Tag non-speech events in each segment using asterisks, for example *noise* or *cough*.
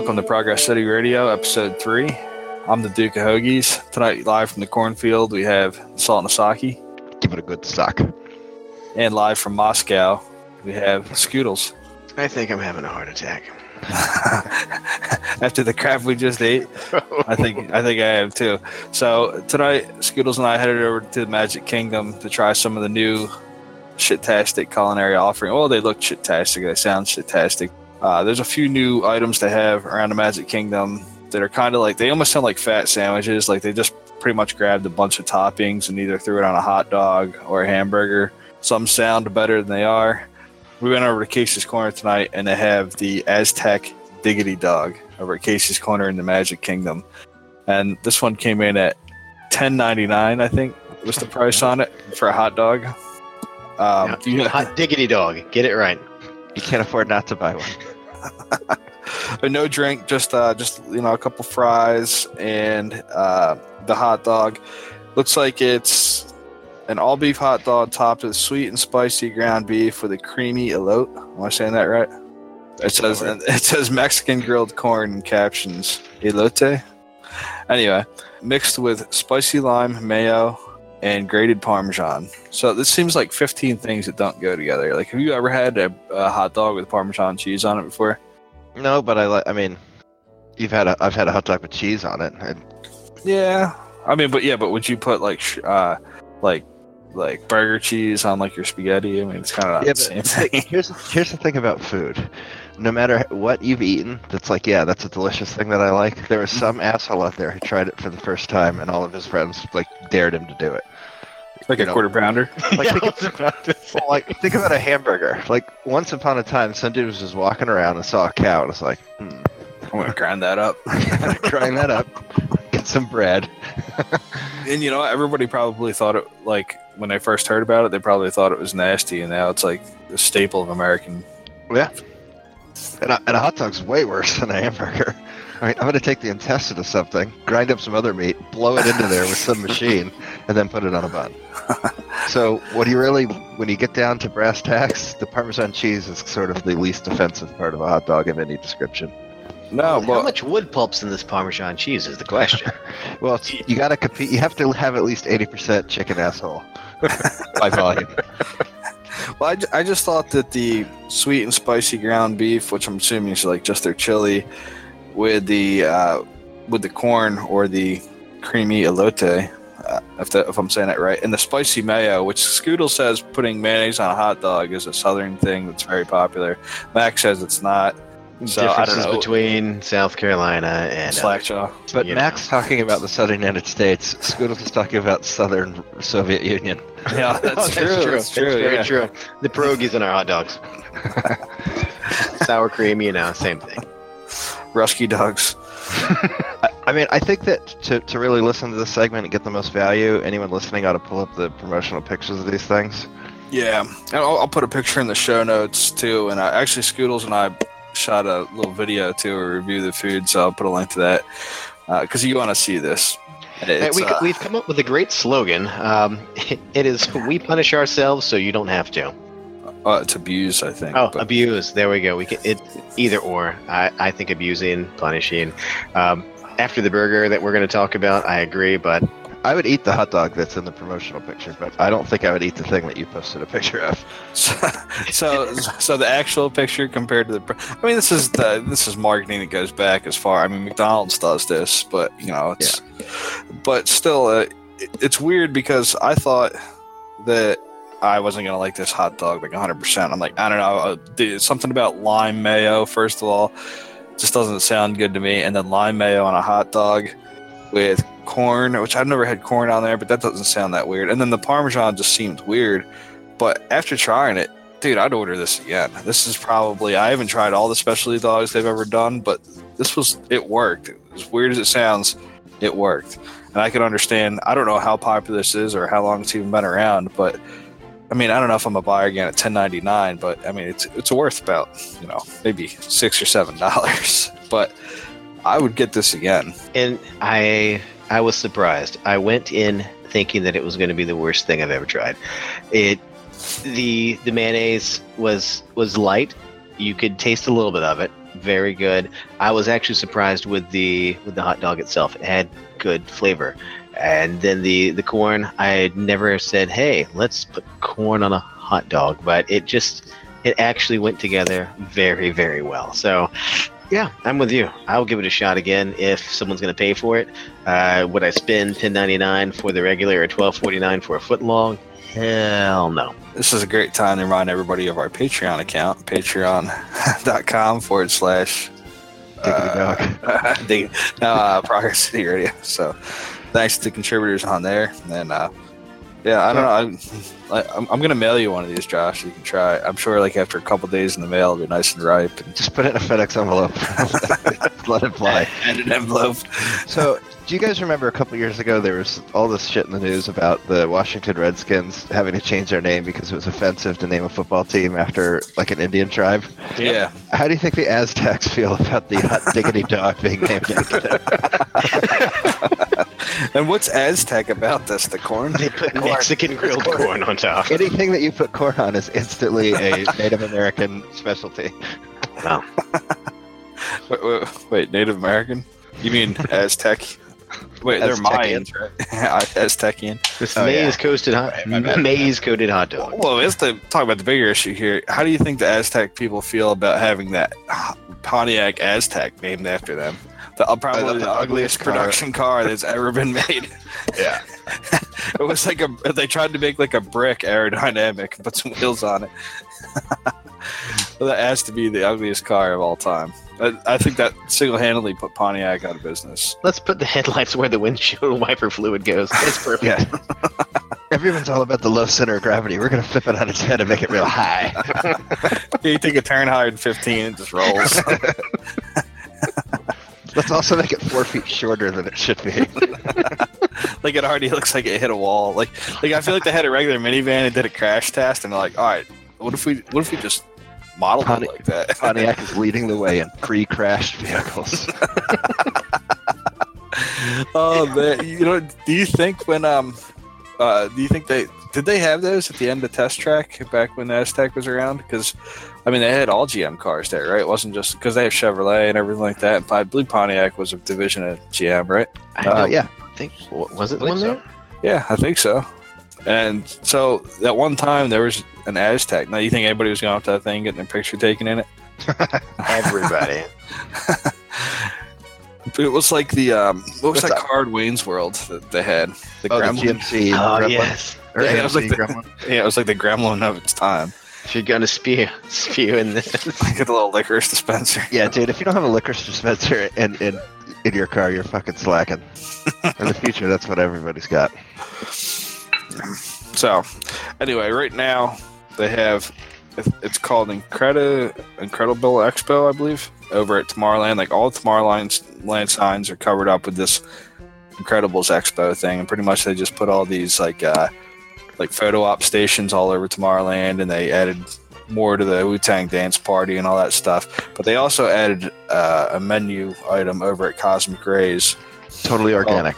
Welcome to Progress City Radio, episode three. I'm the Duke of Hoagies. Tonight, live from the cornfield, we have Salt Nasaki. Give it a good suck. And live from Moscow, we have Scoodles. I think I'm having a heart attack. *laughs* After the crap we just ate, I think I think I have too. So tonight, Scoodles and I headed over to the Magic Kingdom to try some of the new shit-tastic culinary offering. Well, they look shit-tastic. They sound shit-tastic. Uh, there's a few new items they have around the Magic Kingdom that are kind of like they almost sound like fat sandwiches. Like they just pretty much grabbed a bunch of toppings and either threw it on a hot dog or a hamburger. Some sound better than they are. We went over to Casey's Corner tonight, and they have the Aztec Diggity Dog over at Casey's Corner in the Magic Kingdom, and this one came in at ten ninety nine. I think was the price on it for a hot dog. Um, you know, hot diggity dog. Get it right. You can't afford not to buy one. But no drink, just uh, just you know a couple fries and uh, the hot dog. Looks like it's an all beef hot dog topped with sweet and spicy ground beef with a creamy elote. Am I saying that right? It says it says Mexican grilled corn captions elote. Anyway, mixed with spicy lime, mayo, and grated parmesan. So this seems like 15 things that don't go together. Like, have you ever had a, a hot dog with parmesan cheese on it before? No, but I like. I mean, you've had a. I've had a hot dog with cheese on it. And... Yeah, I mean, but yeah, but would you put like, uh, like like burger cheese on like your spaghetti. I mean, it's kind of yeah, the same thing. Here's here's the thing about food. No matter what you've eaten, that's like, yeah, that's a delicious thing that I like. There was some asshole out there who tried it for the first time, and all of his friends like dared him to do it. Like you a know? quarter pounder. *laughs* Like, yeah, think, *laughs* well, like think about a hamburger. Like once upon a time, some dude was just walking around and saw a cow, and was like, hmm, I'm gonna grind that up. *laughs* grind that up. Get some bread. and you know, everybody probably thought it like when they first heard about it, they probably thought it was nasty, and now it's like the staple of American. Yeah, and a, and a hot dog's way worse than a hamburger. I mean, I'm going to take the intestine of something, grind up some other meat, blow it into there with some *laughs* machine, and then put it on a bun. so, what do you really, when you get down to brass tacks, the Parmesan cheese is sort of the least offensive part of a hot dog of any description. No, well, how much wood pulps in this Parmesan cheese is the question. *laughs* well, you got to compete. You have to have at least eighty percent chicken asshole *laughs* by volume. well, I, I just thought that the sweet and spicy ground beef, which I'm assuming is like just their chili, with the uh, with the corn or the creamy elote, uh, if, the, if I'm saying that right, and the spicy mayo, which Scoodle says putting mayonnaise on a hot dog is a southern thing that's very popular. Max says it's not. So differences between South Carolina and Slackjaw. But Max talking about the southern United States, Scoodles is talking about southern Soviet Union. *laughs* Yeah, that's, *laughs* oh, that's true. true. That's true. very yeah. true. The pierogies and our hot dogs. *laughs* Sour cream, you know, same thing. Rusky dogs. *laughs* I mean, I think that to, to really listen to this segment and get the most value, anyone listening ought to pull up the promotional pictures of these things. Yeah, I'll, I'll, put a picture in the show notes too. And I, actually, Scoodles and I shot a little video too to review the food, so I'll put a link to that because uh, you want to see this. we, uh, we've come up with a great slogan. Um, it, *laughs* it is "We punish ourselves, so you don't have to." Uh, it's abuse, I think. Oh, but. abuse. There we go. We can it either or. I, I think abusing, punishing. Um, after the burger that we're going to talk about, I agree, but I would eat the hot dog that's in the promotional picture, but I don't think I would eat the thing that you posted a picture of. So, so, so the actual picture compared to the, I mean, this is the this is marketing that goes back as far. I mean, McDonald's does this, but you know, it's, yeah. but still, uh, it, it's weird because I thought that I wasn't gonna like this hot dog like 100. percent I'm like, I don't know, uh, something about lime mayo. First of all, just doesn't sound good to me, and then lime mayo on a hot dog with corn, which I've never had corn on there, but that doesn't sound that weird. And then the Parmesan just seemed weird. But after trying it, dude, I'd order this again. This is probably, I haven't tried all the specialty dogs they've ever done, but this was, it worked. As weird as it sounds, it worked. And I can understand, I don't know how popular this is or how long it's even been around, but I mean, I don't know if I'm a buyer again at 10.99, but I mean, it's it's worth about you know maybe six or seven *laughs* dollars. But I would get this again. And I I was surprised. I went in thinking that it was going to be the worst thing I've ever tried. It the the mayonnaise was was light. You could taste a little bit of it. very good. I was actually surprised with the with the hot dog itself. It had good flavor. And then the the corn, I had never said, "Hey, let's put corn on a hot dog," but it just it actually went together very very well. So, yeah, I'm with you. I'll give it a shot again if someone's going to pay for it. Uh, would I spend 10.99 for the regular or 12.49 for a foot long? Hell no. This is a great time to remind everybody of our Patreon account, patreon.com forward slash uh, *laughs* no, uh, Progress City Radio. So thanks to the contributors on there. And uh, yeah, I don't know. I, *laughs* I'm, I'm going to mail you one of these, Josh. You can try. I'm sure like after a couple days in the mail, it'll be nice and ripe and, Just put it in a FedEx envelope. *laughs* Let it fly. *laughs* and an envelope. So, do you guys remember a couple years ago there was all this shit in the news about the Washington Redskins having to change their name because it was offensive to name a football team after like an Indian tribe? Yeah. How do you think the Aztecs feel about the hot diggity dog being named after them? And what's Aztec about this? The corn? They put Mexican grilled corn on top. Anything that you put corn on is instantly a *laughs* Native American specialty. Wow. Wait, wait, wait, Native American? You mean *laughs* Aztec? Wait, they're Aztecian. Mayans, right? *laughs* Aztecian. This Oh, maize yeah. coated hot Right, my maize coated hot dog. Well, let's the, talk about the bigger issue here. How do you think the Aztec people feel about having that Pontiac Aztek named after them? The, uh, probably the the, ugliest ugliest production car that's ever been made. Yeah. *laughs* it was like a they tried to make like a brick aerodynamic, and put some wheels on it. well, *laughs* that has to be the ugliest car of all time. I, I think that single-handedly put Pontiac out of business. Let's put the headlights where the windshield *laughs* wiper fluid goes. It's perfect. Yeah. Everyone's all about the low center of gravity. We're going to flip it on its head and make it real high. you take a turn higher than 15, it just rolls. Let's also make it four feet shorter than it should be. *laughs* like it already looks like it hit a wall. Like like I feel like they had a regular minivan and did a crash test, and they're like, all right, what if we what if we just modeled Ponti- it like that? *laughs* Pontiac is leading the way in pre-crashed vehicles. *laughs* oh man, you know, do you think when um, uh, do you think they did they have those at the end of test track back when Aztek was around? Because I mean, they had all GM cars there, right? It wasn't just because they have Chevrolet and everything like that. And I believe Pontiac was a division of GM, right? I Uh, don't yeah. think was it the one think there? Yeah, I think so. And so at one time there was an Aztek. Now you think anybody was going off to that thing getting their picture taken in it? *laughs* Everybody. *laughs* It was like the um, what was What's that up? card Wayne's World that they had? The Oh, the GMC. oh Gremlin? yes. Or Yeah, it was like the- Gremlin. *laughs* Yeah, it was like the Gremlin of its time. If you're gonna spew, *laughs* spew in this. *laughs* Get a little licorice dispenser. Yeah, dude, if you don't have a liquor dispenser in, in, in your car, you're fucking slacking. In the future, that's what everybody's got. So, anyway, right now they have it's called Incredi Incredible Expo, I believe, over at Tomorrowland. Like all Tomorrowland land signs are covered up with this Incredibles Expo thing, and pretty much they just put all these like uh, like photo op stations all over Tomorrowland, and they added more to the Wu Tang dance party and all that stuff. But they also added uh, a menu item over at Cosmic Rays. Totally organic.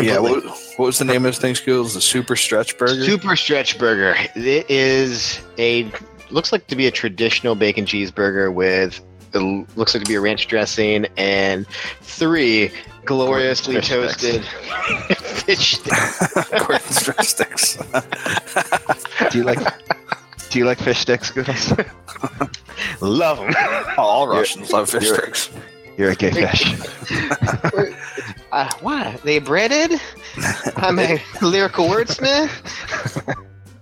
Yeah, what, what was the name of this thing? Schools the Super Stretch Burger. Super stretch burger. It is a looks like to be a traditional bacon cheeseburger with it looks like to be a ranch dressing and three gloriously Fish toasted *laughs* fish sticks. *laughs* Gordon stretch sticks. Do you like Do you like fish sticks, Scoodles? Love them. All You're- Russians love fish you're- sticks. You're a gay fish. *laughs* Uh, why? They breaded? I'm a lyrical wordsmith.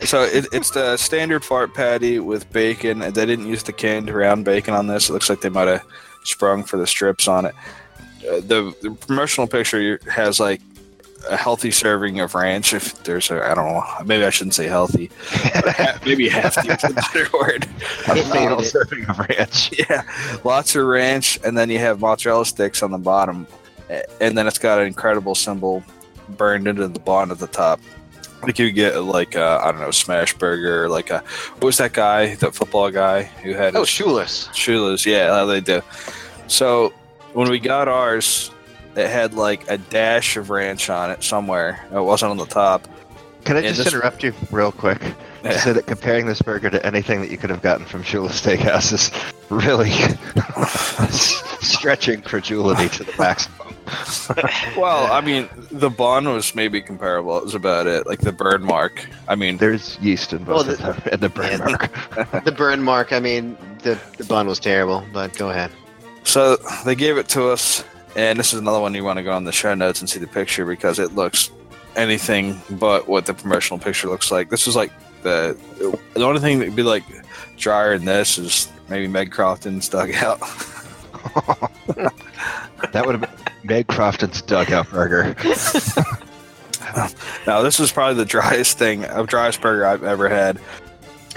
So it, it's the standard fart patty with bacon. They didn't use the canned round bacon on this. It looks like they might have sprung for the strips on it. The, the promotional picture has like a healthy serving of ranch. If there's a, I don't know, maybe I shouldn't say healthy, maybe hefty *laughs* is a better word. A fatal um, serving of ranch. *laughs* Yeah, lots of ranch, and then you have mozzarella sticks on the bottom, and then it's got an incredible symbol burned into the bond at the top. Like you get like a, I don't know smash burger, like a what was that guy, that football guy who had Oh, shoeless. Shula's? Yeah, they do. So when we got ours, it had like a dash of ranch on it somewhere. It wasn't on the top. Can I Yeah, just this- interrupt you real quick? Yeah. So that comparing this burger to anything that you could have gotten from Shula Steakhouses, really *laughs* stretching credulity to the maximum. *laughs* Well, I mean, the bun was maybe comparable. It was about it. Like the burn mark. I mean, There's yeast in both Well, of them, and the burn yeah. mark. *laughs* the burn mark. I mean, the the bun was terrible, but go ahead. So they gave it to us, and this is another one you want to go on the show notes and see the picture because it looks anything but what the promotional picture looks like. This is like the the only thing that'd be like drier than this is maybe Meg Crofton's dugout. *laughs* that would have been Meg Crofton's dugout burger. *laughs* now this is probably the driest thing, uh, driest burger I've ever had.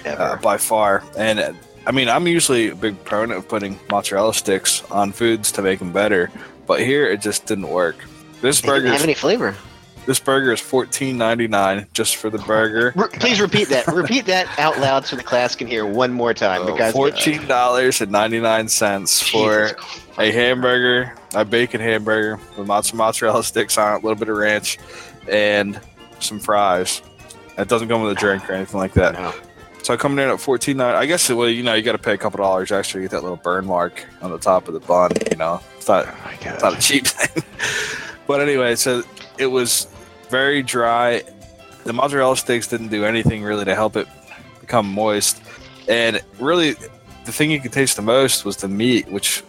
uh, by far. And I mean, I'm usually a big proponent of putting mozzarella sticks on foods to make them better, but here it just didn't work. This burger, have any flavor. this burger is fourteen ninety nine just for the burger. Re- please repeat that. repeat that out loud so the class can hear one more time. The oh, guys- Fourteen dollars and ninety nine cents for a hamburger, a bacon hamburger with lots of mozzarella sticks on it, a little bit of ranch, and some fries. It doesn't come with a drink or anything like that. No. So coming in at fourteen nine, I guess well, you know, you got to pay a couple dollars extra to get that little burn mark on the top of the bun. You know, it's not Oh it's not a cheap *laughs* thing. but anyway, so it was very dry. The mozzarella sticks didn't do anything really to help it become moist, and really, the thing you could taste the most was the meat, which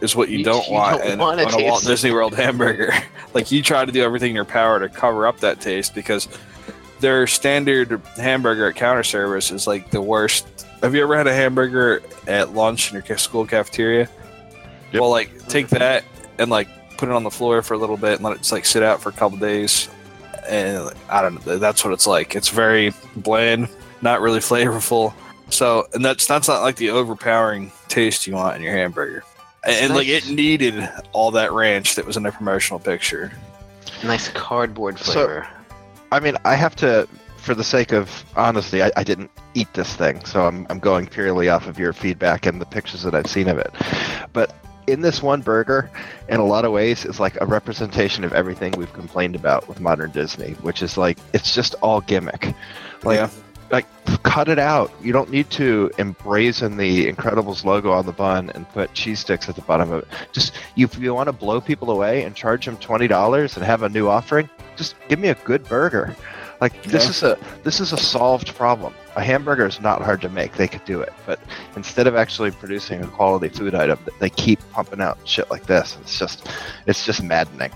is what you, You- don't you want don't in, on a Walt Disney World hamburger. *laughs* like you try to do everything in your power to cover up that taste because their standard hamburger at counter service is like the worst. Have you ever had a hamburger at lunch in your school cafeteria? Yep. Well, like take that and like put it on the floor for a little bit and let it just like sit out for a couple days. And like, I don't know. That's what it's like. It's very bland, not really *laughs* flavorful. So, and that's that's not like the overpowering taste you want in your hamburger. And, and, like it needed all that ranch that was in the promotional picture. Nice cardboard So- flavor. I mean, I have to, for the sake of honesty, I, I didn't eat this thing, so I'm, I'm going purely off of your feedback and the pictures that I've seen of it. But in this one burger, in a lot of ways, is like a representation of everything we've complained about with modern Disney, which is like it's just all gimmick. Like, Yeah. like cut it out. You don't need to embrazen the Incredibles logo on the bun and put cheese sticks at the bottom of it. Just you, if you want to blow people away and charge them twenty dollars and have a new offering, just give me a good burger. Like this is a this is a solved problem. A hamburger is not hard to make. They could do it, but instead of actually producing a quality food item, they keep pumping out shit like this. It's just it's just maddening.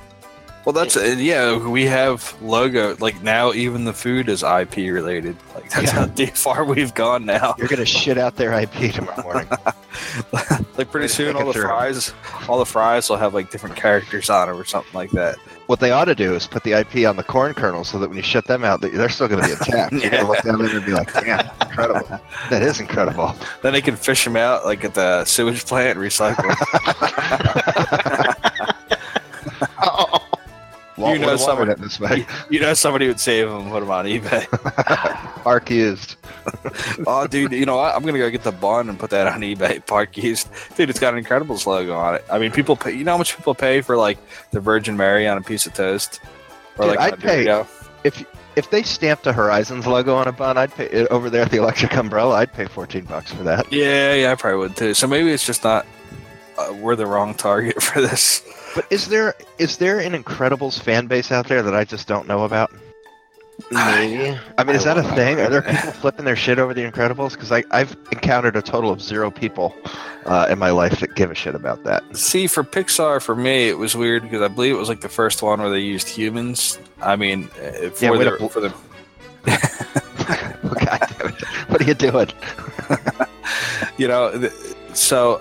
Well, that's uh, yeah. We have logo like now. Even the food is IP related. Like that's Yeah. how *laughs* far we've gone now. You're gonna shit out their IP tomorrow morning. *laughs* like pretty soon, all the through. fries, all the fries will have like different characters on them or something like that. What they ought to do is put the IP on the corn kernels so that when you shut them out, they- they're still going to be *laughs* intact. You're going to look down there and be like, "Damn, incredible! That is incredible." Then they can fish them out like at the sewage plant and recycle. 'em. *laughs* Walt know would've someone- wanted it this way. you know, somebody would save them and put them on eBay. *laughs* Park used. *laughs* oh, dude, you know what? I'm gonna go get the bun and put that on eBay. *laughs* Park East, dude. It's got an Incredibles logo on it. I mean, people pay. You know how much people pay for like the Virgin Mary on a piece of toast, or Dude, like I'd pay- Dorito? If if they stamped a Horizons logo on a bun, I'd pay it over there at the Electric Umbrella. I'd pay fourteen bucks for that. Yeah, yeah, I probably would too. So maybe it's just not. Uh, we're the wrong target *laughs* for this. But is there is there an Incredibles fan base out there that I just don't know about? Maybe. I mean, is I that a thing? Are there people flipping their shit over the Incredibles? Because I've encountered a total of zero people uh, in my life that give a shit about that. See, for Pixar, for me, it was weird because I believe it was like the first one where they used humans. I mean, uh, for Yeah, way to the bl- for the *laughs* God damn it. What are you doing? *laughs* you know, th- so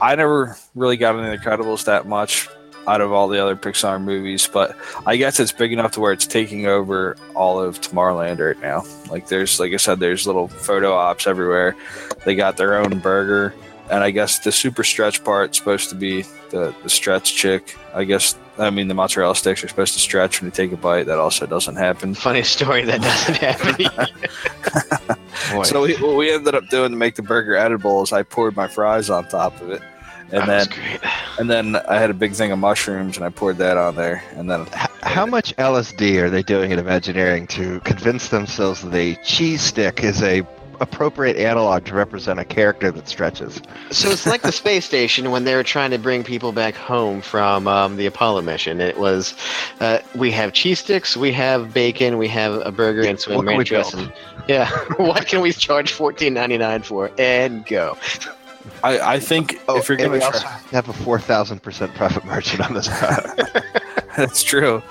I never really got into the Incredibles that much out of all the other Pixar movies, but I guess it's big enough to where it's taking over all of Tomorrowland right now. Like there's, like I said, there's little photo ops everywhere. They got their own burger, and I guess the super stretch part's supposed to be the the stretch chick. I guess I mean the mozzarella sticks are supposed to stretch when you take a bite. That also doesn't happen. Funny story that doesn't *laughs* happen. *laughs* So we, what we ended up doing to make the burger edible is I poured my fries on top of it, and that then. And then I had a big thing of mushrooms and I poured that on there, and then H- how much LSD are they doing at Imagineering to convince themselves that a cheese stick is a appropriate analog to represent a character that stretches. So it's like the space station when they were trying to bring people back home from um, the Apollo mission. It was, uh, we have cheese sticks, we have bacon, we have a burger, and some What can we ranch dressing. Yeah, *laughs* what can we charge fourteen ninety nine for? And go. I, I think oh, if you're Oh, we gonna also try, have a four thousand percent profit margin on this product. *laughs* *laughs* that's true.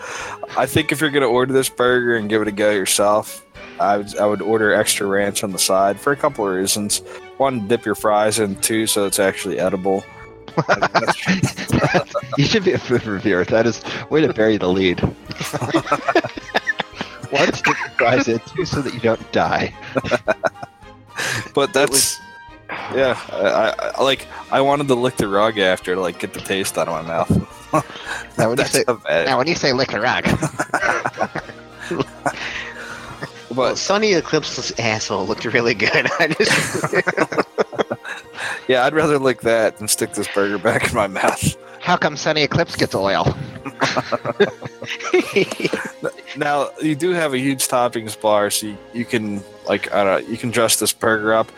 I think if you're gonna order this burger and give it a go yourself, I would I would order extra ranch on the side for a couple of reasons. One, dip your fries in. Two, so it's actually edible. *laughs* you should be a food reviewer. That is way to bury the lead. One, stick your fries in. Two, so that you don't die. But that's yeah. I, I, like. I wanted to lick the rug after to like get the taste out of my mouth. *laughs* Now, when you say bad. now when you say lick the rug, *laughs* Well, But Sonny Eclipse's asshole looked really good. *laughs* I just, yeah, I'd rather lick that than stick this burger back in my mouth. how come Sonny Eclipse gets oil? Now you do have a huge toppings bar, so you, you can like I don't know, you can dress this burger up.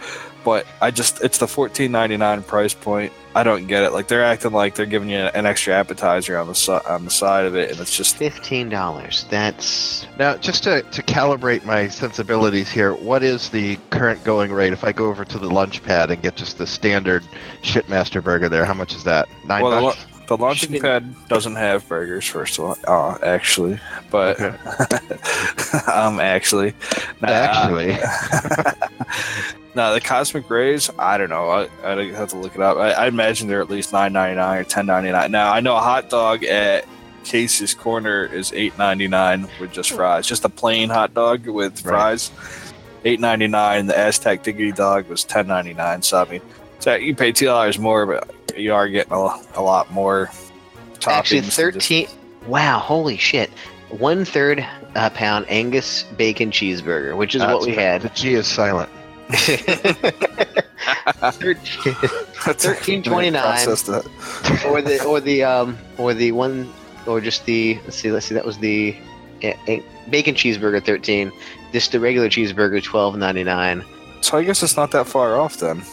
But I just it's the fourteen ninety nine price point. I don't get it. Like they're acting like they're giving you an extra appetizer on the si- on the side of it, and it's just Fifteen dollars. That's Now, just to, to calibrate my sensibilities here, what is the current going rate if I go over to the lunch pad and get just the standard Shitmaster burger there? How much is that? Nine well, bucks? The launching Should be- pad doesn't have burgers. First of all, uh, actually, but *laughs* um, actually, Nah, Actually, *laughs* No, the Cosmic Rays. I don't know. I I have to look it up. I, I imagine they're at least nine ninety nine or ten ninety nine. Now I know a hot dog at Casey's Corner is eight ninety nine with just fries, just a plain hot dog with Right. fries. Eight ninety nine. The Aztec Diggity Dog was ten ninety nine. So I mean, so you pay two dollars more, but you are getting a, a lot more. Toppings actually and just- thirteen. Wow, holy shit! One third uh, pound Angus bacon cheeseburger, which is what we right. had. The G is silent. *laughs* Thirteen thirteen twenty nine, Process that. or the or the um or the one or just the let's see let's see that was the eh, bacon cheeseburger thirteen. Just the regular cheeseburger twelve ninety nine, So I guess it's not that far off then.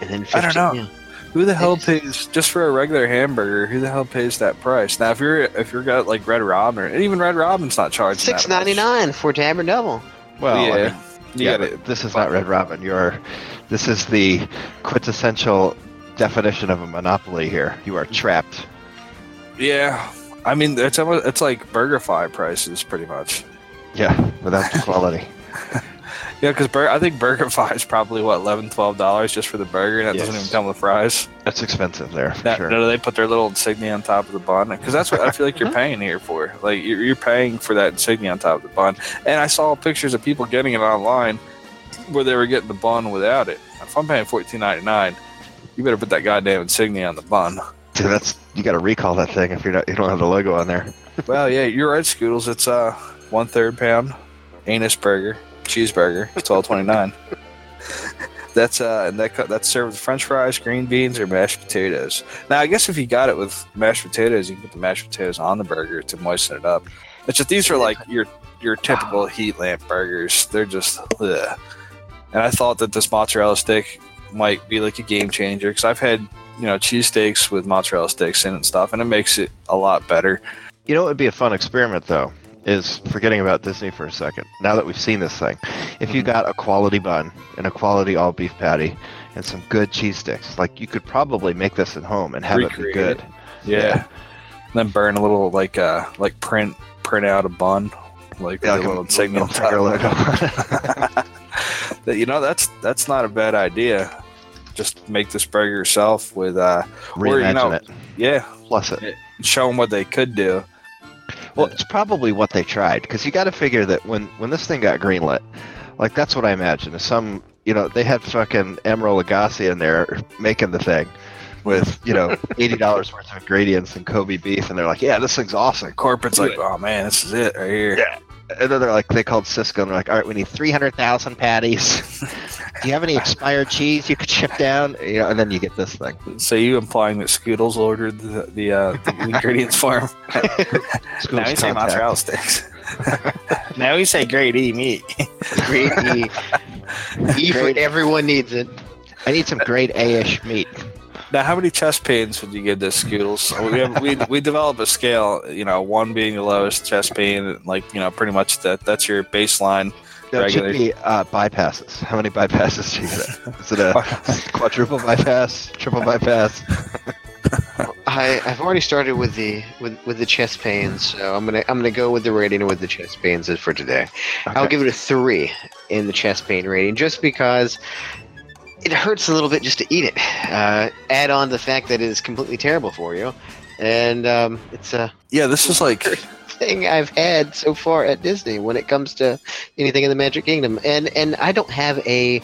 And then 15, I don't know. yeah. Who the hell pays just for a regular hamburger? Who the hell pays that price? Now, if you're if you're got like Red Robin, and even Red Robin's not charging Six that much. ninety nine for tab or double. Well, I yeah, mean, you yeah, gotta- this is not Red Robin. You're, this is the quintessential definition of a monopoly here. You are trapped. yeah. I mean, it's almost, it's like BurgerFi prices, pretty much. Yeah, without the *laughs* quality. Yeah, because Bur- I think BurgerFi *laughs* is probably what 11 dollars just for the burger, and that doesn't even come with fries. That's expensive there, for That, sure. no, they put their little insignia on top of the bun because that's what I feel like you're *laughs* paying here for. Like you're, you're paying for that insignia on top of the bun. And I saw pictures of people getting it online where they were getting the bun without it. If I'm paying fourteen ninety nine, you better put that goddamn insignia on the bun. Dude, that's you got to recall that thing if you're not you don't have the logo on there. *laughs* well, yeah, you're right, Scoodles. It's uh one third pound anus burger cheeseburger, twelve twenty nine. That's uh, and that that's served with French fries, green beans, or mashed potatoes. Now, I guess if you got it with mashed potatoes, you can put the mashed potatoes on the burger to moisten it up. It's just these are like your your typical heat lamp burgers. They're just, ugh. and I thought that this mozzarella stick might be like a game changer because I've had you know cheesesteaks with mozzarella sticks in and stuff, and it makes it a lot better. You know it'd be a fun experiment though is forgetting about Disney for a second. Now that we've seen this thing, if you Mhm. got a quality bun and a quality all beef patty and some good cheese sticks, like you could probably make this at home and have it be good. it. Yeah. And then burn a little like uh like print print out a bun like Yeah, like a little signal on entire top. logo. *laughs* *laughs* That- you know that's that's not a bad idea. Just make this burger yourself with uh Or, you know- it. yeah, Plus it. show them what they could do. Well, it's probably what they tried because you got to figure that when when this thing got greenlit, like that's what I imagine. Is some you know they had fucking Emeril Lagasse in there making the thing with you know *laughs* eighty dollars worth of ingredients and Kobe beef, and they're like, yeah, this thing's awesome. Corporate's Do like, it. oh man, this is it right here. Yeah. And then they're like, they called Sysco and they're like, all right, we need three hundred thousand patties. Do you have any expired cheese you could ship down? You know, and then you get this thing. So you implying that Scoodles ordered the the, uh, the *laughs* ingredients for him? now you say mozzarella sticks. *laughs* now you say grade E meat. Great E. *laughs* Beef, Great. everyone needs it. I need some grade A-ish meat. Now, how many chest pains would you give this Scoodles? We have, we we develop a scale. You know, one being the lowest chest pain, like you know, pretty much that that's your baseline. That it should be uh, bypasses. How many bypasses do you get? Is it a *laughs* quadruple bypass, triple bypass? I, I've already started with the with, with the chest pains, so I'm gonna I'm gonna go with the rating with the chest pains for today. I'll give it a three in the chest pain rating, just because it hurts a little bit just to eat it. Uh, add on the fact that it is completely terrible for you, and um, it's a Yeah, this is like *laughs* thing I've had so far at Disney when it comes to anything in the Magic Kingdom, and and I don't have a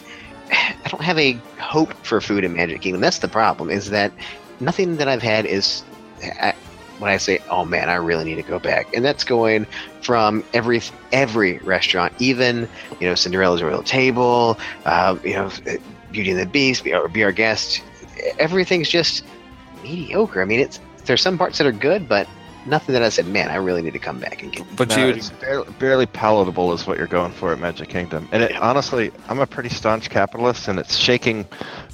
I don't have a hope for food in Magic Kingdom. That's the problem. Is that nothing that I've had is I, when I say, "Oh man, I really need to go back," and that's going from every every restaurant, even you know Cinderella's Royal Table, uh, you know Beauty and the Beast, Be Our, Be Our Guest. Everything's just mediocre. I mean, it's there's some parts that are good, but nothing that I said, "Man, I really need to come back and get." but No, you it's barely, barely palatable is what you're going for at Magic Kingdom. And it, honestly, I'm a pretty staunch capitalist, and it's shaking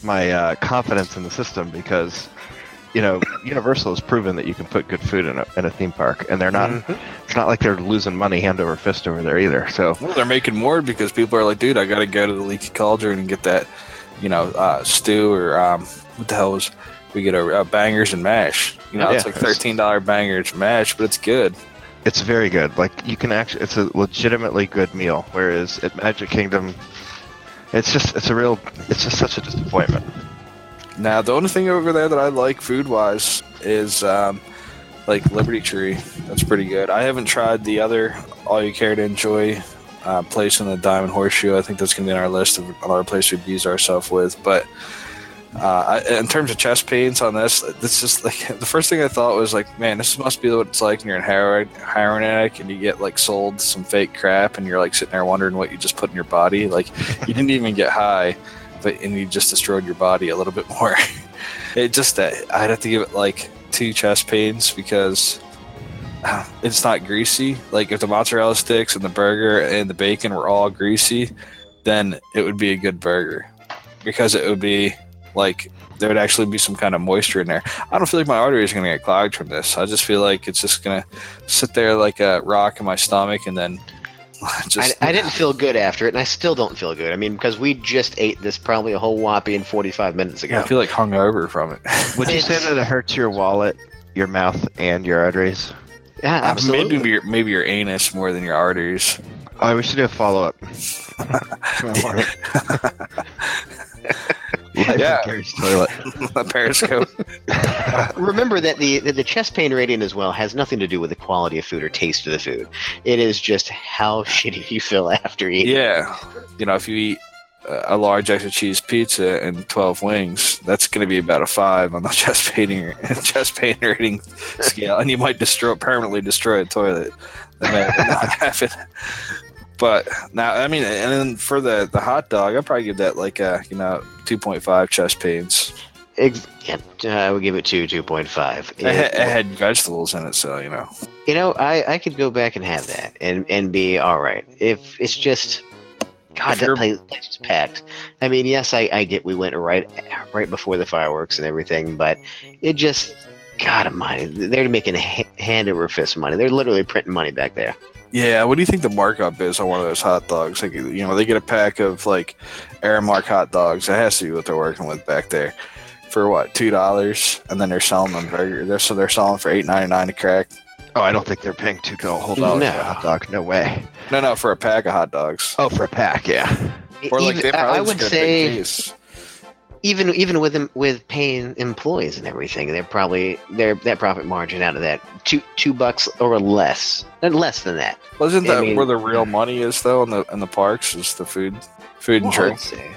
my uh, confidence in the system because, you know, Universal has proven that you can put good food in a, in a theme park, and they're not. Mhm. It's not like they're losing money hand over fist over there either. So well, they're making more because people are like, dude, I got to go to the Leaky Cauldron and get that, you know, uh, stew or um, what the hell was we get a uh, bangers and mash. You know, it's like thirteen dollar bangers and mash, but it's good. it's very good. Like you can actually, it's a legitimately good meal. Whereas at Magic Kingdom, it's just it's a real, it's just such a disappointment. Now, the only thing over there that I like food wise is um, like Liberty Tree. That's pretty good. I haven't tried the other All You Care to Enjoy uh, place in the Diamond Horseshoe. I think that's going to be on our list of another place we'd use ourselves with. But uh, I, in terms of chest pains on this, this is like *laughs* the first thing I thought was like, man, this must be what it's like when you're in heroin, heroin addict and you get like sold some fake crap and you're like sitting there wondering what you just put in your body. Like you didn't even get high but and you just destroyed your body a little bit more. *laughs* it just I'd have to give it like two chest pains because *sighs* it's not greasy. Like if the mozzarella sticks and the burger and the bacon were all greasy, then it would be a good burger because it would be like there would actually be some kind of moisture in there. I don't feel like my arteries are going to get clogged from this. I just feel like it's just going to sit there like a rock in my stomach and then *laughs* just I, I didn't feel good after it, and I still don't feel good. I mean, because we just ate this probably a whole whopping 45 minutes ago. I feel like hungover from it. Would you *laughs* say that it hurts your wallet, your mouth, and your arteries? Yeah, absolutely. Maybe your maybe your anus more than your arteries. Oh, we should do a follow up. *laughs* Life Yeah. in toilet. *laughs* a periscope. *laughs* Remember that the, that the chest pain rating as well has nothing to do with the quality of food or taste of the food. It is just how shitty you feel after eating. yeah, you know, if you eat uh, a large extra cheese pizza and twelve wings, that's going to be about a five on the *laughs* chest pain chest pain rating scale, and you might destroy permanently destroy a toilet. That not *laughs* happen. But now, I mean, and then for the the hot dog, I'd probably give that like a you know two point five chest pains. Yeah, I would give it two, 2.5. It, it had vegetables in it, so you know. You know, I, I could go back and have that and, and be all right. If it's just, God, that you're- place, place is packed. I mean, yes, I, I get we went right right before the fireworks and everything, but it just, God of money. they're making hand over fist money. They're literally printing money back there. Yeah, what do you think the markup is on one of those hot dogs? Like, you know, they get a pack of like Aramark hot dogs. That has to be what they're working with back there for what two dollars, and then they're selling them burger. They're so they're selling for eight ninety nine a crack. Oh, I don't think they're paying two dollars whole dollars No. for a hot dog. No way. No, no, for a pack of hot dogs. Oh, for a pack, yeah. Or like Even- they I- probably I would get a big say even even with them with paying employees and everything, they're probably their that profit margin out of that two two bucks or less, and less than that. Wasn't I that mean- where the real money is though in the in the parks? Is the food, food and Well, drink? Say.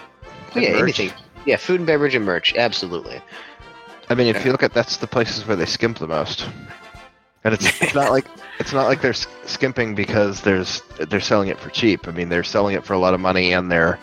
And yeah, merch. anything. Yeah, food and beverage and merch, absolutely. I mean, if you look at that's the places where they skimp the most, and it's, it's not like it's not like they're skimping because there's they're selling it for cheap. I mean, they're selling it for a lot of money, and they're,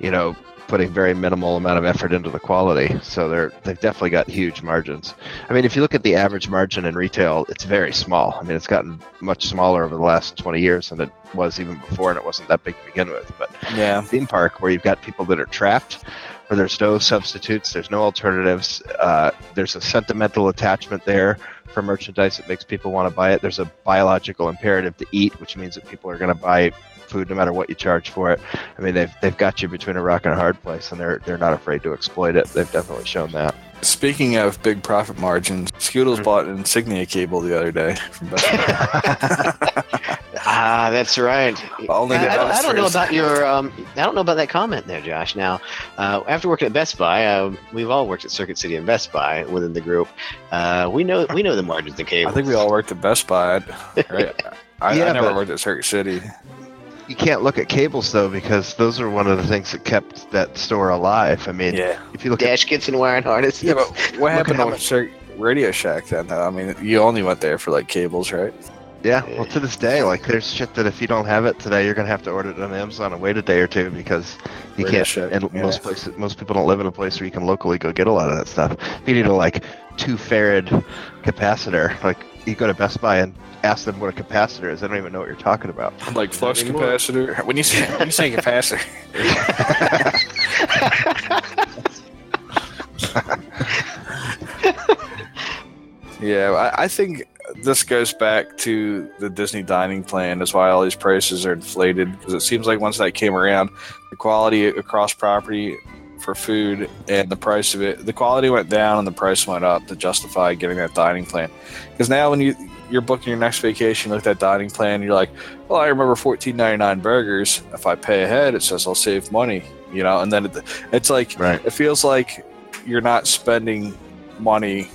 you know, putting very minimal amount of effort into the quality. So they're they've definitely got huge margins. I mean, if you look at the average margin in retail, it's very small. I mean, it's gotten much smaller over the last 20 years than it was even before, and it wasn't that big to begin with. But Yeah. theme park where you've got people that are trapped, where there's no substitutes, there's no alternatives. Uh, there's a sentimental attachment there for merchandise that makes people want to buy it. There's a biological imperative to eat, which means that people are going to buy food no matter what you charge for it. I mean, they've they've got you between a rock and a hard place, and they're they're not afraid to exploit it. They've definitely shown that. Speaking of big profit margins, Scoodles mm-hmm. bought an Insignia cable the other day from Best Buy. *laughs* *laughs* Ah, that's right. Only I, I don't, I don't know about your. Um, I don't know about that comment there, Josh. Now, uh, after working at Best Buy, uh, we've all worked at Circuit City and Best Buy within the group. Uh, we know we know the margins of cable. I think we all worked at Best Buy. Right? *laughs* I, Yeah, I never worked at Circuit City. You can't look at cables though, because those are one of the things that kept that store alive. I mean, Yeah. if you look at dash kits and wiring harnesses. Yeah, but what happened how with Cir- Radio Shack then? Though? I mean, you only went there for like cables, right? Yeah, well, to this day, like there's shit that if you don't have it today, you're gonna have to order it on Amazon and wait a day or two because you Radio can't. Shack, and yeah. most places, most people don't live in a place where you can locally go get a lot of that stuff. If you need a like two farad capacitor, like you go to Best Buy and ask them what a capacitor is. They don't even know what you're talking about. *laughs* Like flux anymore. capacitor. When you say when you say capacitor, *laughs* *laughs* yeah, I, I think this goes back to the Disney dining plan. That's why all these prices are inflated because it seems like once that came around, the quality across property for food and the price of it, the quality went down and the price went up to justify getting that dining plan. Because now when you you're booking your next vacation, you look at that dining plan, you're like, well, I remember fourteen ninety nine burgers. If I pay ahead, it says I'll save money, you know. And then it, it's like Right. it feels like you're not spending money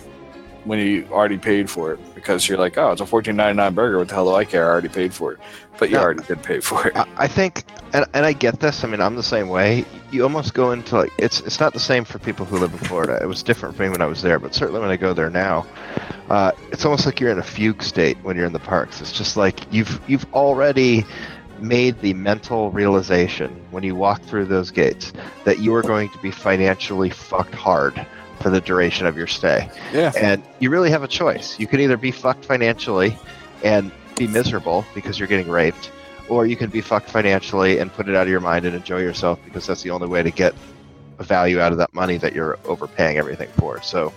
when you already paid for it because you're like, oh, it's a fourteen ninety nine burger. What the hell do I care? I already paid for it, but you Yeah. already did pay for it. I, I think, and, and I get this. I mean, I'm the same way. You almost go into like it's it's not the same for people who live in Florida. It was different for me when I was there, but certainly when I go there now, uh, it's almost like you're in a fugue state when you're in the parks. It's just like you've you've already made the mental realization when you walk through those gates that you are going to be financially fucked hard for the duration of your stay. Yeah, And you really have a choice. You can either be fucked financially and be miserable because you're getting raped, or you can be fucked financially and put it out of your mind and enjoy yourself because that's the only way to get a value out of that money that you're overpaying everything for. So,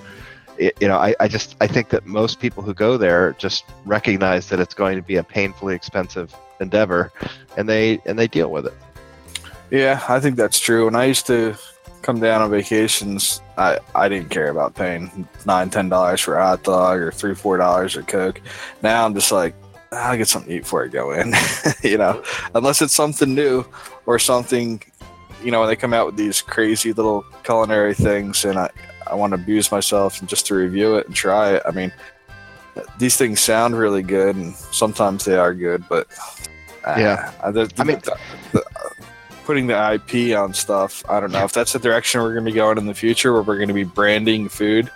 it, you know, I, I just I think that most people who go there just recognize that it's going to be a painfully expensive endeavor, and they and they deal with it. yeah, I think that's true. And I used to come down on vacations, I I didn't care about paying nine ten dollars for a hot dog or three four dollars for coke. Now I'm just like. I'll get something to eat before I go in, *laughs* you know, unless it's something new or something, you know, when they come out with these crazy little culinary things and I, I want to abuse myself and just to review it and try it. I mean, these things sound really good and sometimes they are good, but uh, Yeah. uh, the, I mean- the- the- putting the IP on stuff, I don't know if that's the direction we're going to be going in the future where we're going to be branding food.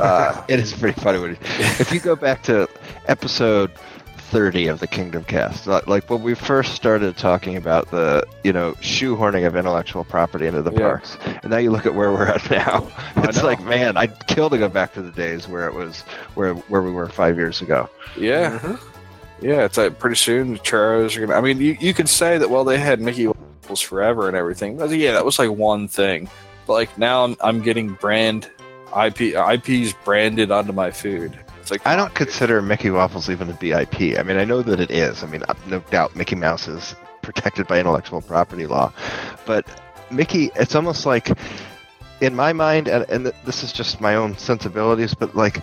Uh, it is pretty funny when if you go back to episode 30 of the Kingdom Cast, like- like when we first started talking about the you know shoehorning of intellectual property into the Yeah. parks, and now you look at where we're at now. It's like, man, I'd kill to go back to the days where it was where where we were five years ago. yeah. Yeah, it's like pretty soon the churros are gonna. I mean, you, you could say that well they had Mickey Forever and everything. But yeah, that was like one thing. But like now I'm I'm getting brand IP IPs branded onto my food. It's like I don't consider Mickey Waffles even to be IP. I mean, I know that it is. I mean, uh, no doubt Mickey Mouse is protected by intellectual property law, but Mickey, it's almost like, in my mind, and, and this is just my own sensibilities, but like,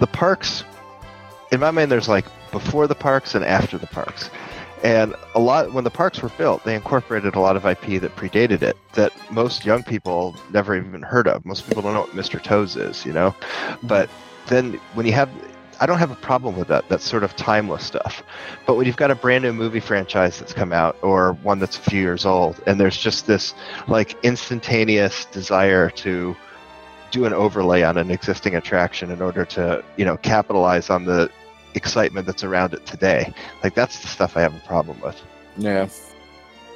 the parks, in my mind, there's like before the parks and after the parks. And a lot when the parks were built, they incorporated a lot of IP that predated it that most young people never even heard of. Most people don't know what Mr. Toad's is, you know. Mm-hmm. But then when you have I don't have a problem with that. That's sort of timeless stuff. But when you've got a brand new movie franchise that's come out or one that's a few years old and there's just this like instantaneous desire to do an overlay on an existing attraction in order to, you know, capitalize on the excitement that's around it today. Like that's the stuff I have a problem with. Yeah.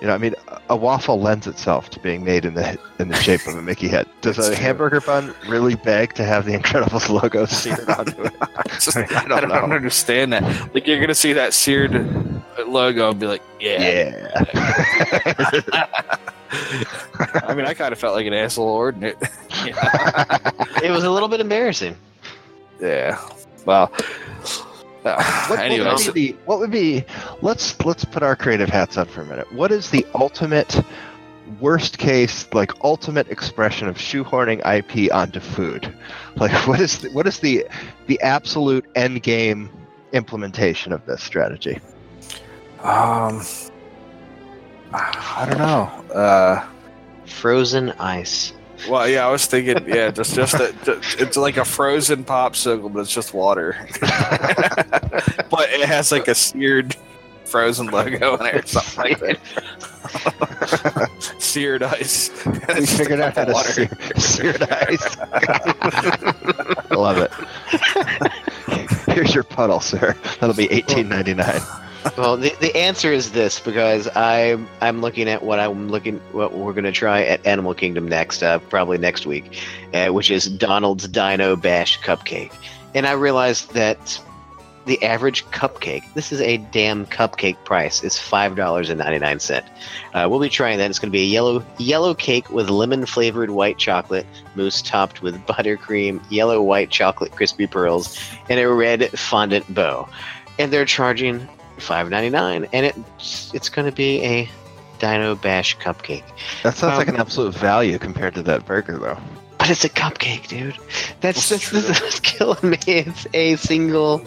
You know, I mean, a- a waffle lends itself to being made in the in the shape of a Mickey head. *laughs* Does a true. hamburger bun really beg to have the Incredibles *laughs* logo *laughs* seared onto it? It's just- I I don't don't, understand that. Like you're gonna see that seared logo and be like, yeah. Yeah. I mean, I kind of felt like an asshole ordering it. It was a little bit embarrassing. yeah. Well. *sighs* Uh, What, anyway, what, would be, the- what would be? Let's let's put our creative hats on for a minute. What is the ultimate, worst case, like ultimate expression of shoehorning IP onto food? *laughs* Like, what is the, what is the the absolute end game implementation of this strategy? um, I don't know. Uh, Frozen ice. Well, yeah, I was thinking, yeah, just just a, it's like a frozen popsicle, but it's just water. *laughs* but it has like a seared frozen logo in it or something like that. *laughs* seared ice. We figured out how to Water. sear, sear the ice. I *laughs* love it. Here's your puddle, sir. That'll be eighteen ninety nine. Well, the, the answer is this because I'm I'm looking at what I'm looking what we're gonna try at Animal Kingdom next, uh, probably next week, uh, which is Donald's Dino Bash Cupcake, and I realized that the average cupcake, this is a damn cupcake price, is five dollars and ninety nine cent. Uh, we'll be trying that. It's to be a yellow yellow cake with lemon flavored white chocolate mousse topped with *laughs* buttercream, yellow white chocolate crispy pearls, and a red fondant bow. And they're charging five ninety nine, and it's it's going to be a Dino Bash cupcake. That sounds Um, like an absolute value compared to that burger, though. But it's a cupcake, dude. That's That's that's, that's, killing me. *laughs* It's a single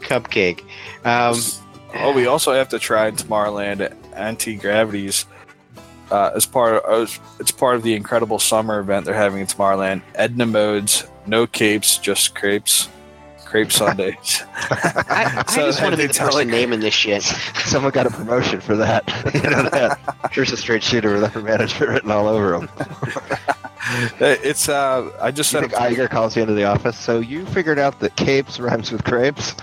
cupcake. Um, oh, we also have to try in Tomorrowland Auntie Gravity's. Uh, as part of it's part of the incredible summer event they're having in Tomorrowland. Edna Mode's, no capes, just crepes, crepe sundaes. *laughs* I, I So just want to they be the tell, person like- naming this shit. *laughs* Someone got a promotion for that. *laughs* you know that. Here's a straight shooter with upper management written all over him. it's uh, I just You sent think Iger calls you into the office? So you figured out that capes rhymes with crepes?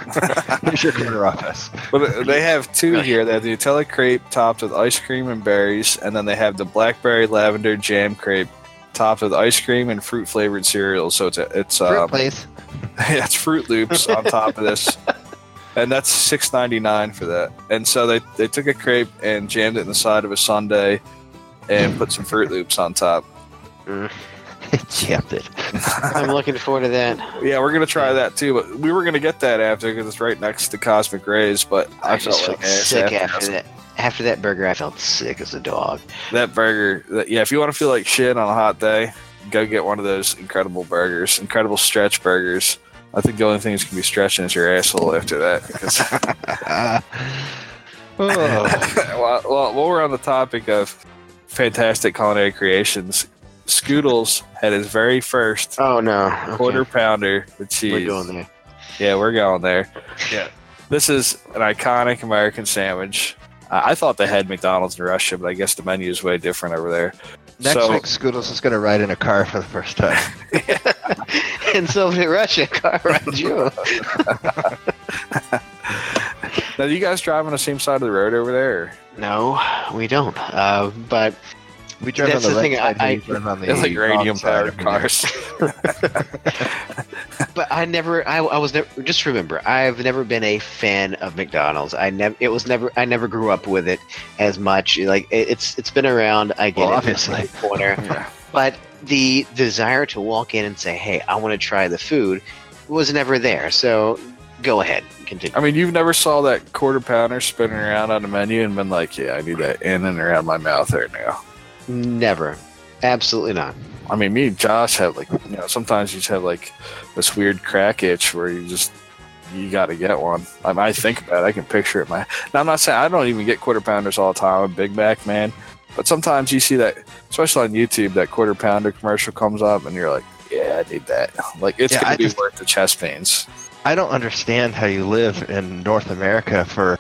Here's your corner office. But they have two here. They have the Nutella crepe topped with ice cream and berries, and then they have the blackberry lavender jam crepe topped with ice cream and fruit flavored cereal. So it's a, it's Fruit, um, please. *laughs* yeah, it's Froot Loops on top of this, *laughs* and that's six ninety nine for that. And so they they took a crepe and jammed it in the side of a sundae, and put some Froot Loops on top. Mm. *laughs* Jammed it. I'm looking forward to that. Yeah, we're gonna try that too. But we were gonna get that after because it's right next to Cosmic Ray's. But I, I, felt just like sick after after that. After that burger, I felt sick as a dog. that burger. That, yeah, if you want to feel like shit on a hot day, go get one of those incredible burgers, incredible stretch burgers. I think the only thing that's gonna be stretching is your asshole after that. Because *laughs* oh. *laughs* well, well, while we're on the topic of fantastic culinary creations, Scoodles had his very first Oh no! Okay. quarter pounder with cheese. We're going there. Yeah, we're going there. Yeah, this is an iconic American sandwich. I I thought they had McDonald's in Russia, but I guess the menu is way different over there. Next So- week, Scoodles is going to ride in a car for the first time. *laughs* and so did Russia. *laughs* Car ride you. *laughs* Now, do you guys drive on the same side of the road over there? No, we don't. Uh, but We drive That's on the, the right thing, side, I- and you drive on the They're like wrong radium side powered cars. *laughs* but I never. I, I was never. Just remember, I've never been a fan of McDonald's. I never. It was never. I never grew up with it as much. Like it, it's. It's been around. I get Well, it. obviously. It's in the corner. Yeah. but the desire to walk in and say, "Hey, I want to try the food," was never there. So go ahead, continue. I mean, you've never saw that quarter pounder spinning around on the menu and been like, "Yeah, I need that in and around my mouth right now." Never. Absolutely not. I mean, me and Josh have like, you know, sometimes you just have like this weird crack itch where you just you got to get one. I, mean, I think about it, I can picture it. My now, I'm not saying I don't even get quarter pounders all the time. I'm a Big Mac man, but sometimes you see that, especially on YouTube, that quarter pounder commercial comes up, and you're like, "Yeah, I need that." *laughs* Like it's Yeah, gonna I be just- worth the chest pains. I don't understand how you live in North America for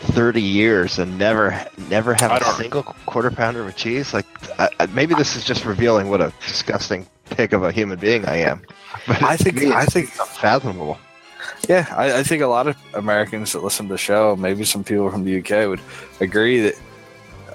30 years and never never have a single quarter pounder with cheese. Like, I, I- maybe this is just revealing what a disgusting pig of a human being I am. *laughs* But I think me, I it's think unfathomable. Yeah, I, I think a lot of Americans that listen to the show, maybe some people from the UK, would agree that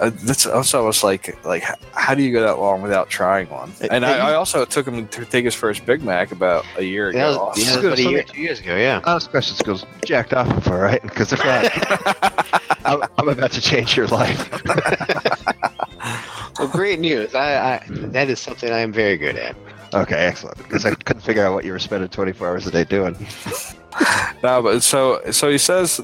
Uh, that's also almost like like how do you go that long without trying one? And I, I also took him to take his first Big Mac about a year That ago. was, yeah, that was about a year, two years ago. Yeah. Honest question Scoodles jacked off before, right? Because if not, *laughs* I'm, I'm about to change your life. *laughs* Well, great news. I, I that is something I am very good at. Okay, excellent. Because I couldn't figure out what you were spending 24 hours a day doing. *laughs* No, but so so he says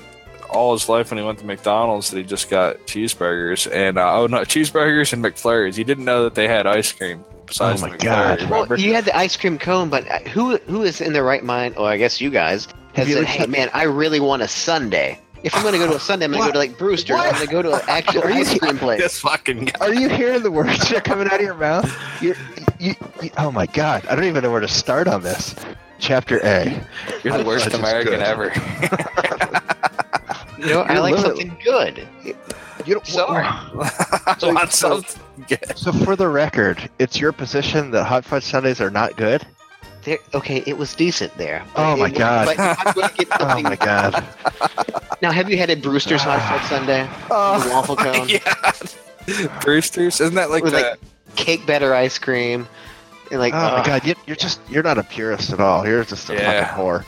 all his life when he went to McDonald's that he just got cheeseburgers and uh, oh no cheeseburgers and McFlurries. He didn't know that they had ice cream besides Oh the my McFlurry, God. Well, you had the ice cream cone, but uh, who who is in their right mind? Or I guess you guys Have has you said, "Hey, man, I really want a sundae. If I'm going to go to a sundae, I'm going to go to like Brewster. I'm going to go to an actual *laughs* Are you- ice cream *laughs* place." this fucking guy. Are you hearing the words that are coming out of your mouth? You're, you, you, oh my god, I don't even know where to start on this. Chapter A. You're the worst American good. ever. *laughs* You know, I like something good. You don't, Sorry. So- want *laughs* so- something good. So for the record, it's your position that hot fudge sundaes are not good. There, okay, it was decent there. Oh my it- God. I'm get *laughs* Oh my god. now have you had a Brewster's hot fudge sundae? *sighs* Oh, waffle cone, yeah. *laughs* Brewster's, isn't that like With, like, cake batter ice cream, and like oh my god, you, you're just you're not a purist at all. You're just a Yeah. fucking whore.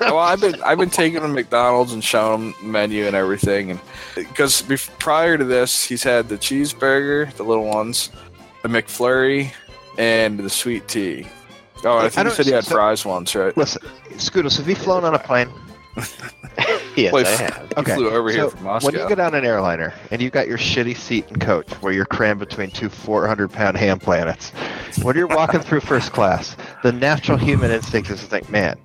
Well, I've been I've been taking him to McDonald's and showing him the menu and everything, and because prior to this, he's had the cheeseburger, the little ones, the McFlurry, and the sweet tea. Oh, I I think you don't- said you had so- fries once, right? Listen, Scoodles, have you flown on a plane? *laughs* yes, Wait, I have. *laughs* You Okay, flew over here so from When you get on an airliner and you got your shitty seat and coach where you're crammed between two 400 pound ham planets, when you're walking through first class, the natural human instinct is to think, man,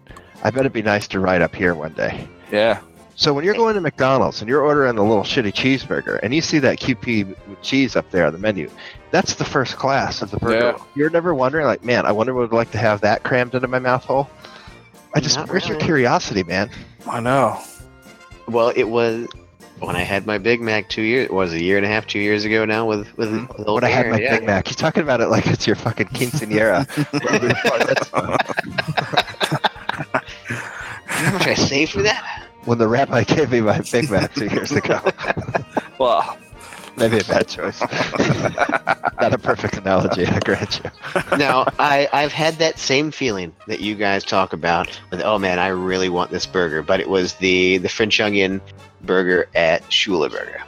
I bet it'd be nice to ride up here one day. yeah, So when you're going to McDonald's and you're ordering the little shitty cheeseburger and you see that QP with cheese up there on the menu, that's the first class of the burger. Yeah. You're never wondering, like, man, I wonder what it'd like to have that crammed into my mouth hole. I just, Not where's your curiosity, man? I know. Well, it was when I had my Big Mac two years. It was a year and a half, two years ago now with with, Mhm. with old When I had my yeah. Big Mac, you're talking about it like it's your fucking quinceanera. *laughs* *laughs* *laughs* How much I saved for that? when the rabbi gave me my Big Mac two years ago. *laughs* Well, Maybe a bad choice. *laughs* Not a perfect analogy, I grant you. now I I've had that same feeling that you guys talk about. With, oh man, I really want this burger, but it was the the French onion burger at Shula Burger.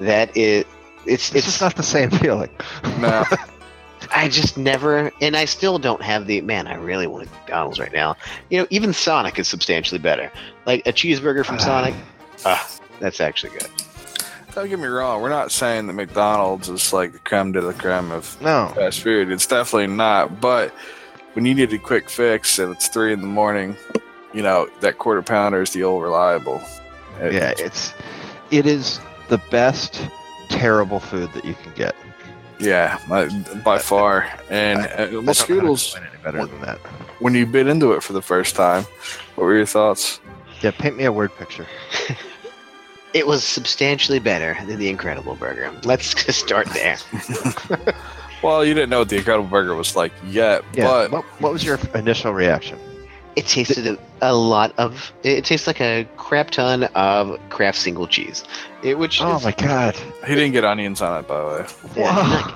That is, it's It's it's just not the same feeling. no. *laughs* I just never, and I still don't have the man. I really want McDonald's right now. You know, even Sonic is substantially better. Like a cheeseburger from Sonic, ah, that's actually good. Don't get me wrong. We're not saying that McDonald's is like the creme de la creme of No. fast food. It's definitely not. But when you need a quick fix and it's three in the morning, you know that quarter pounder is the old reliable. It- Yeah, it's it is the best terrible food that you can get. Yeah, by, by far. And uh, I don't well, how to Scoodles, explain any better than that. when you bit into it for the first time, what were your thoughts? Yeah, paint me a word picture. *laughs* It was substantially better than the Incredible Burger. Let's just start there. *laughs* Well, you didn't know what the Incredible Burger was like yet, Yeah. but what, what was your initial reaction? It tasted a, a lot of. It tastes like a crap ton of Kraft single cheese. It which Oh is, my god. he didn't get onions on it, by the way. yeah,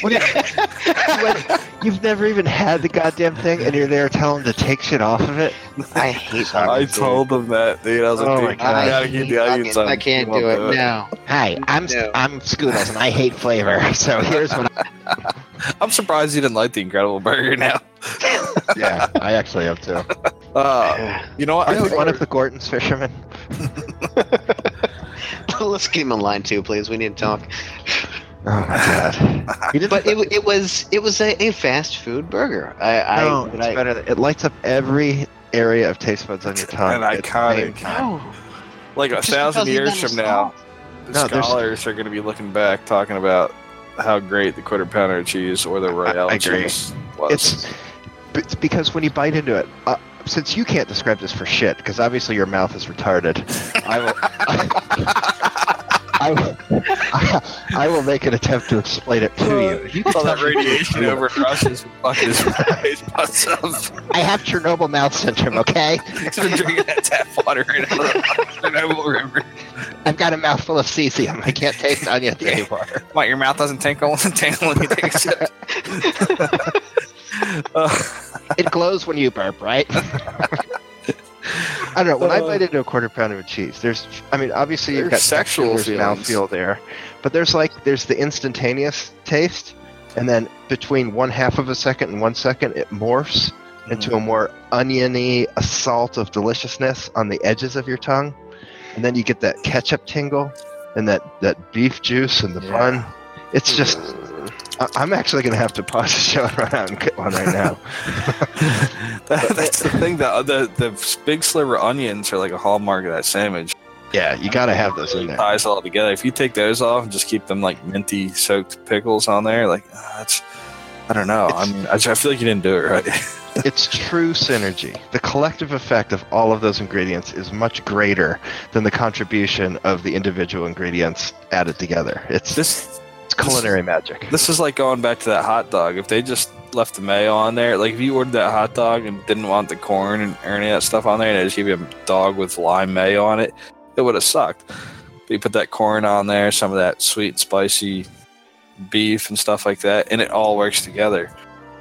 What do you- When- *laughs* you've never even had the goddamn thing, and you're there telling them to take shit off of it. I hate. I onions, dude. told him that, dude. I was like, Oh dude, my God. I gotta keep the onions onions. on. I can't do it now. Hi, I'm No. I'm Scoodles, and I hate flavor. *laughs* So here's what. I, *laughs* I'm surprised you didn't like the Incredible Burger *laughs* now. *laughs* yeah, I actually have too. Uh, you know what? Are I you one of the Gorton's fishermen? Let's get him in line too, please. We need to talk. Oh my god. But it, it was it was a, a fast food burger. I, no, I, it's I better. It lights up every area of taste buds on your tongue. An at the same iconic. time. no. like a Just thousand years from now, No, scholars are going to be looking back talking about how great the quarter pounder cheese or the royale I cheese was. It's, it's because when you bite into it, uh, since you can't describe this for shit, because obviously your mouth is retarded, I will. I, *laughs* *laughs* I, will- *laughs* I will make an attempt to explain it to you. You can All tell that me what you radiation *laughs* over Russia's fucking his face butts. I have Chernobyl mouth syndrome. Okay, He's been drinking that tap water right out of the Chernobyl River. I've got a mouthful of cesium. I can't taste onions anymore. What, your mouth doesn't tinkle tingle when you take a sip? *laughs* It glows when you burp, right? I don't know. When I Uh, bite into a quarter pounder of cheese, there's, I mean, obviously you've got sexual texture, mouthfeel there, but there's like there's the instantaneous taste, and then between one half of a second and one second, it morphs into Mm. a more oniony assault of deliciousness on the edges of your tongue, and then you get that ketchup tingle and that that beef juice and the Yeah. bun. It's just, I, I'm actually gonna have to pause the show *laughs* and run out and get one right now. *laughs* that, that's the thing. The, the the big sliver onions are like a hallmark of that sandwich. yeah, you gotta have those in there. Ties all together. If you take those off and just keep them like minty soaked pickles on there, like ah, that's. I don't know. I mean, I, I feel like you didn't do it right. *laughs* It's true synergy. The collective effect of all of those ingredients is much greater than the contribution of the individual ingredients added together. It's this it's culinary magic. This is like going back to that hot dog. If they just left the mayo on there, like if you ordered that hot dog and didn't want the corn and any of that stuff on there, and they just give you a dog with lime mayo on it, it would have sucked. But you put that corn on there, some of that sweet and spicy beef and stuff like that, and it all works together.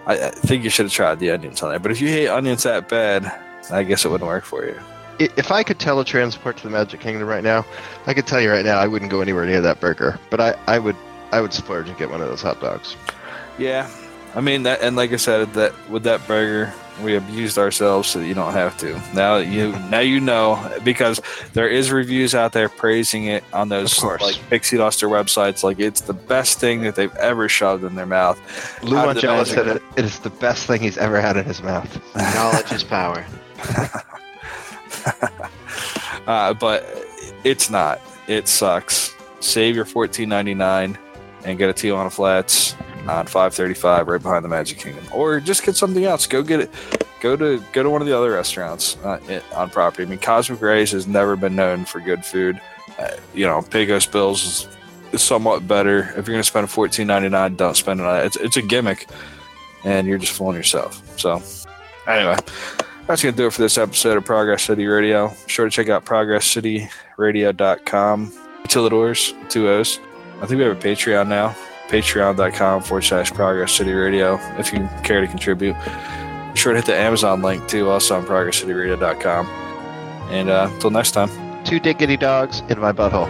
I, I think you should have tried the onions on there. But if you hate onions that bad, I guess it wouldn't work for you. If I could teletransport to the Magic Kingdom right now, I could tell you right now I wouldn't go anywhere near that burger. But I, I would I would splurge and get one of those hot dogs. Yeah, I mean that, and like I said, that with that burger, we abused ourselves so you don't have to. Now you now you know because there is reviews out there praising it on those Of course. like Pixie Duster websites. Like it's the best thing that they've ever shoved in their mouth. Lou How Angela said it, it is the best thing he's ever had in his mouth. Knowledge is power. *laughs* Uh, but it's not. It sucks. Save your fourteen ninety nine and get a Tijuana Flats on five thirty five right behind the Magic Kingdom, or just get something else. Go get it. Go to go to one of the other restaurants uh, on property. I mean, Cosmic Ray's has never been known for good food. Uh, you know, Pecos Bill's is, somewhat better. If you're going to spend fourteen ninety nine, don't spend it on it. It's it's a gimmick, and you're just fooling yourself. So, anyway. That's going to do it for this episode of Progress City Radio. Be sure to check out progresscityradio.com. Two doors, two O's. I think we have a Patreon now. Patreon.com forward slash Progress City Radio if you care to contribute. Be sure to hit the Amazon link too, also on progresscityradio.com. And uh, until next time. Two diggity dogs in my butthole.